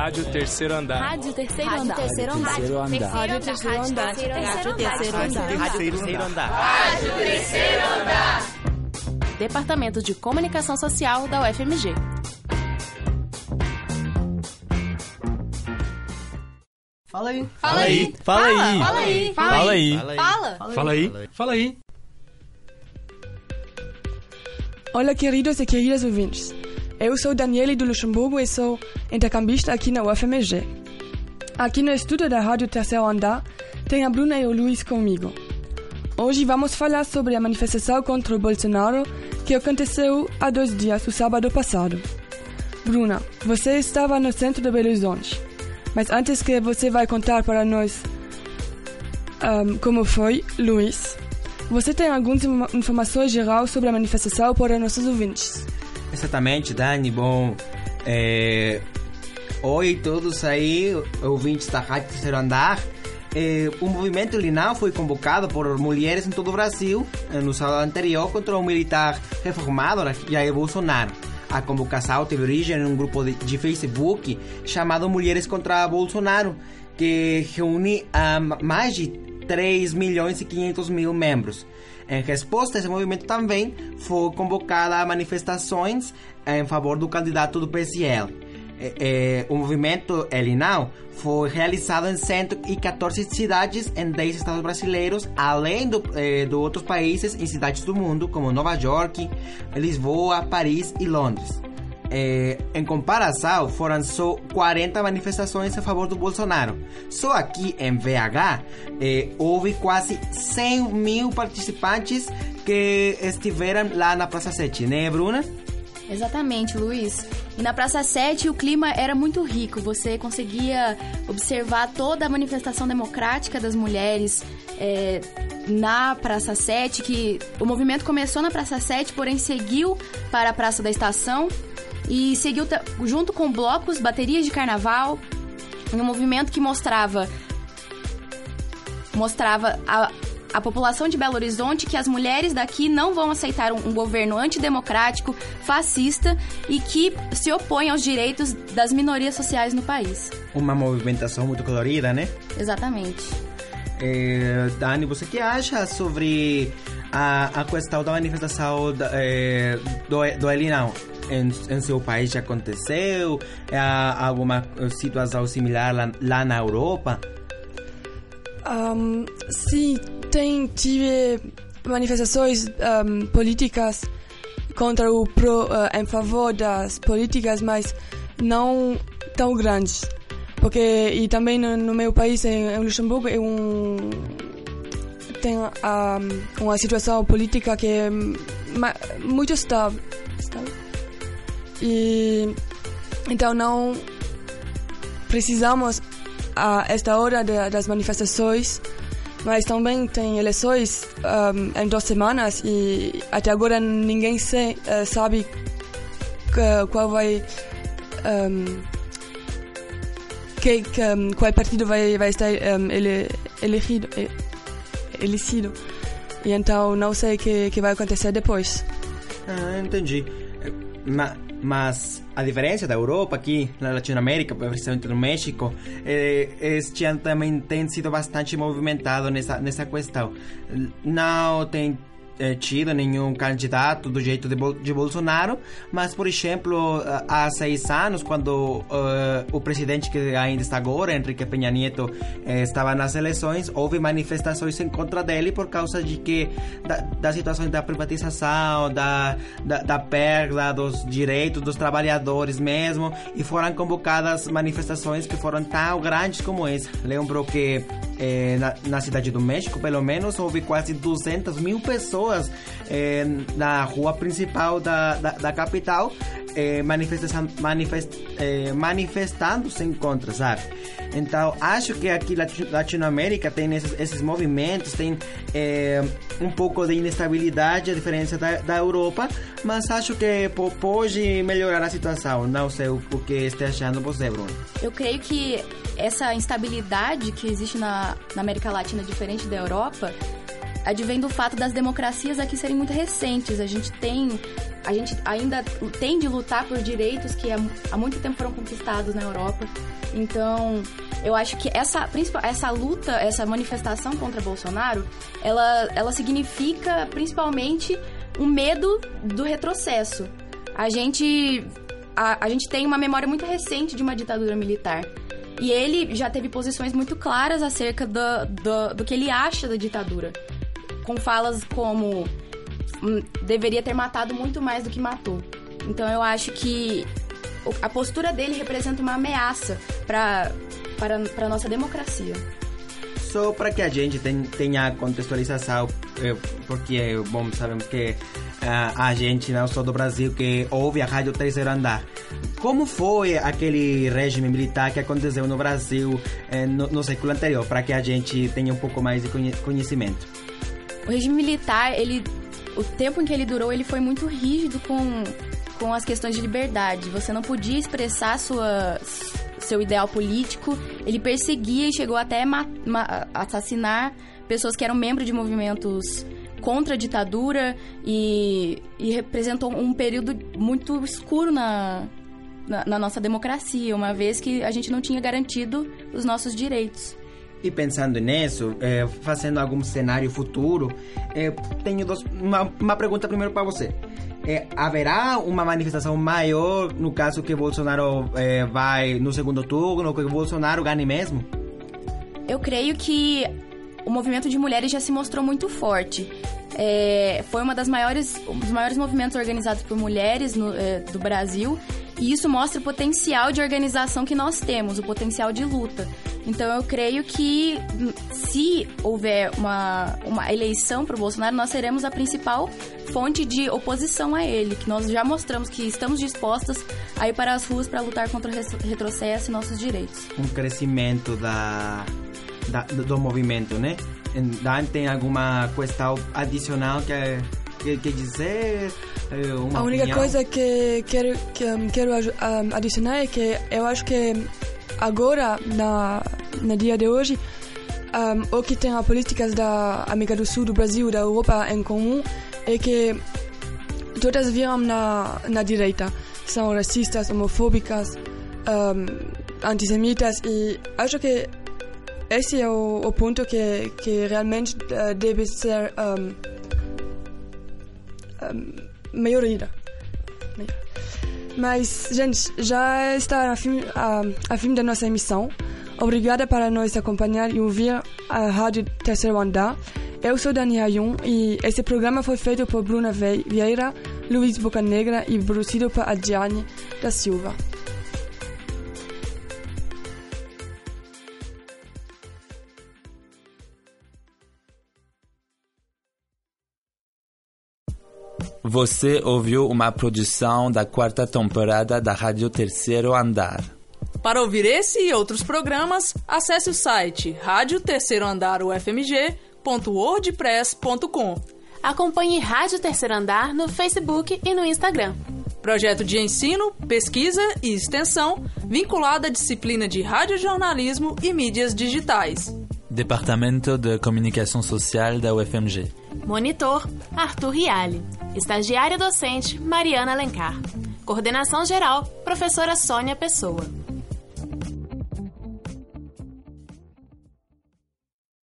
Rádio Terceiro Andar. Rádio Terceiro Andar. Terceiro Andar. Rádio Terceiro Andar. Rádio Terceiro Andar. Rádio Terceiro Andar. Rádio Terceiro Andar. Departamento de Comunicação Social da UFMG. Fala aí. Fala aí. Fala aí. Fala aí. Fala aí. Fala. Fala aí. Fala aí. Olá, queridos e queridas ouvintes. Eu sou Daniele do Luxemburgo e sou intercambista aqui na UFMG. Aqui no estúdio da Rádio Terceiro Andar tem a Bruna e o Luiz comigo. Hoje vamos falar sobre a manifestação contra o Bolsonaro que aconteceu há dois dias, o sábado passado. Bruna, você estava no centro de Belo Horizonte, mas antes que você vai contar para nós um, como foi, Luiz, você tem algumas informações gerais sobre a manifestação para nossos ouvintes? Exatamente, Dani. Bom, é... oi todos aí, ouvintes da Rádio Terceiro Andar. É, o movimento Linal foi convocado por mulheres em todo o Brasil no sábado anterior contra o militar reformado Jair Bolsonaro. A convocação teve origem em um grupo de, de Facebook chamado Mulheres contra Bolsonaro, que reúne uh, mais de 3 milhões e 500 mil membros. Em resposta, esse movimento também foi convocado a manifestações em favor do candidato do PSL. É, é, o movimento Elinal foi realizado em 114 cidades em 10 estados brasileiros, além de do outros países em cidades do mundo, como Nova York, Lisboa, Paris e Londres. É, em comparação, foram só 40 manifestações a favor do Bolsonaro. Só aqui em VH é, houve quase 100 mil participantes que estiveram lá na Praça 7, né, Bruna? Exatamente, Luiz. E na Praça 7 o clima era muito rico, você conseguia observar toda a manifestação democrática das mulheres é, na Praça 7, que o movimento começou na Praça 7, porém seguiu para a Praça da Estação e seguiu junto com blocos, baterias de carnaval, um movimento que mostrava mostrava a, a população de Belo Horizonte que as mulheres daqui não vão aceitar um, um, governo antidemocrático, fascista e que se opõe aos direitos das minorias sociais no país. Uma movimentação muito colorida, né? Exatamente. É, Dani, você que acha sobre a, a questão da manifestação da, é, do, do Elinão? Em, em, seu país já aconteceu? É, alguma situação similar lá, lá na Europa? Um, sim, tem tive manifestações um, políticas contra o pro uh, em favor das políticas, mas não tão grandes, porque e também no, no meu país em, em Luxemburgo é um tem um, uma situação política que é muito estável, e então não precisamos a esta hora de, das manifestações, mas também tem eleições um, em duas semanas e até agora ninguém se, uh, sabe que, qual vai um, que, que, um, qual partido vai, vai estar ele, elegido, elegido. E então não sei o que, que vai acontecer depois. Ah, entendi. Mas mas a diferença da Europa aqui na Latinoamérica, principalmente no México, é, este ano também tem sido bastante movimentado nessa, nessa questão. Não tem eh, tido nenhum candidato do jeito de, de Bolsonaro, mas, por exemplo, há seis anos, quando uh, o presidente que ainda está agora, Enrique Peña Nieto, eh, estava nas eleições, houve manifestações em contra dele por causa de que da, da situação da privatização, da, da, da perda dos direitos dos trabalhadores mesmo, e foram convocadas manifestações que foram tão grandes como essa. Lembro que eh, na, na cidade do México, pelo menos, houve quase 200 mil pessoas eh, na rua principal da, da, da capital eh, manifestando-se contra, sabe? Então, acho que aqui Latinoamérica tem esses, esses movimentos, tem eh, um pouco de instabilidade, a diferença da, da Europa, mas acho que pode melhorar a situação. Não sei o, o que está achando você, Bruno. Eu creio que essa instabilidade que existe na, na América Latina, diferente da Europa, advém do fato das democracias aqui serem muito recentes. A gente tem, a gente ainda tem de lutar por direitos que há muito tempo foram conquistados na Europa. Então, eu acho que essa, essa luta, essa manifestação contra Bolsonaro, ela, ela significa principalmente um medo do retrocesso. A gente, a, a gente tem uma memória muito recente de uma ditadura militar. E ele já teve posições muito claras acerca do, do, do que ele acha da ditadura. Com falas como hum, deveria ter matado muito mais do que matou. Então eu acho que a postura dele representa uma ameaça para a nossa democracia. Só para que a gente tenha contextualização, porque, bom, sabemos que uh, a gente não só do Brasil que ouve a Rádio Terceiro Andar. Como foi aquele regime militar que aconteceu no Brasil eh, no, no século anterior, para que a gente tenha um pouco mais de conhecimento? O regime militar, ele, o tempo em que ele durou, ele foi muito rígido com com as questões de liberdade. Você não podia expressar sua, seu ideal político. Ele perseguia e chegou até a assassinar pessoas que eram membros de movimentos contra a ditadura e, e representou um período muito escuro na, na, na, nossa democracia, uma vez que a gente não tinha garantido os nossos direitos. E pensando nisso, é, fazendo algum cenário futuro, é, tenho dois, uma, uma pergunta primeiro para você é, haverá uma manifestação maior no caso que Bolsonaro é, vai no segundo turno, que Bolsonaro ganhe mesmo? Eu creio que o movimento de mulheres já se mostrou muito forte. É, foi uma das maiores, um dos maiores movimentos organizados por mulheres no, é, do Brasil e isso mostra o potencial de organização que nós temos, o potencial de luta. Então eu creio que se houver uma, uma eleição para o Bolsonaro, nós seremos a principal fonte de oposição a ele, que nós já mostramos que estamos dispostas a ir para as ruas para lutar contra o retrocesso e nossos direitos. Um crescimento da, da do movimento, né? Dan tem alguma questão adicional que quer, quer dizer? a única opinião? coisa que quero, que, um, quero um, adicionar é que eu acho que agora, na, no dia de hoje, um, o que tem as políticas da América do Sul, do Brasil, da Europa em comum é que todas viram na, na direita. São racistas, homofóbicas, um, antissemitas e acho que esse é o, o ponto que, que realmente uh, deve ser um, um, maioria. Mas, gente, já está a fim, a, a fim da nossa emissão. Obrigada para nos acompanhar e ouvir a Rádio Terceiro Andar. Eu sou Daniel Jung e esse programa foi feito por Bruna Vieira, Luiz Bocanegra e produzido por Adjane da Silva. Você ouviu uma produção da quarta temporada da Rádio Terceiro Andar. Para ouvir esse e outros programas, acesse o site rádio terceiro andar ufmg.wordpress.com. Acompanhe Rádio Terceiro Andar no Facebook e no Instagram. Projeto de ensino, pesquisa e extensão vinculado à disciplina de radiojornalismo e mídias digitais. Departamento de Comunicação Social da UFMG. Monitor Arthur Riale. Estagiária docente Mariana Alencar. Coordenação geral Professora Sônia Pessoa.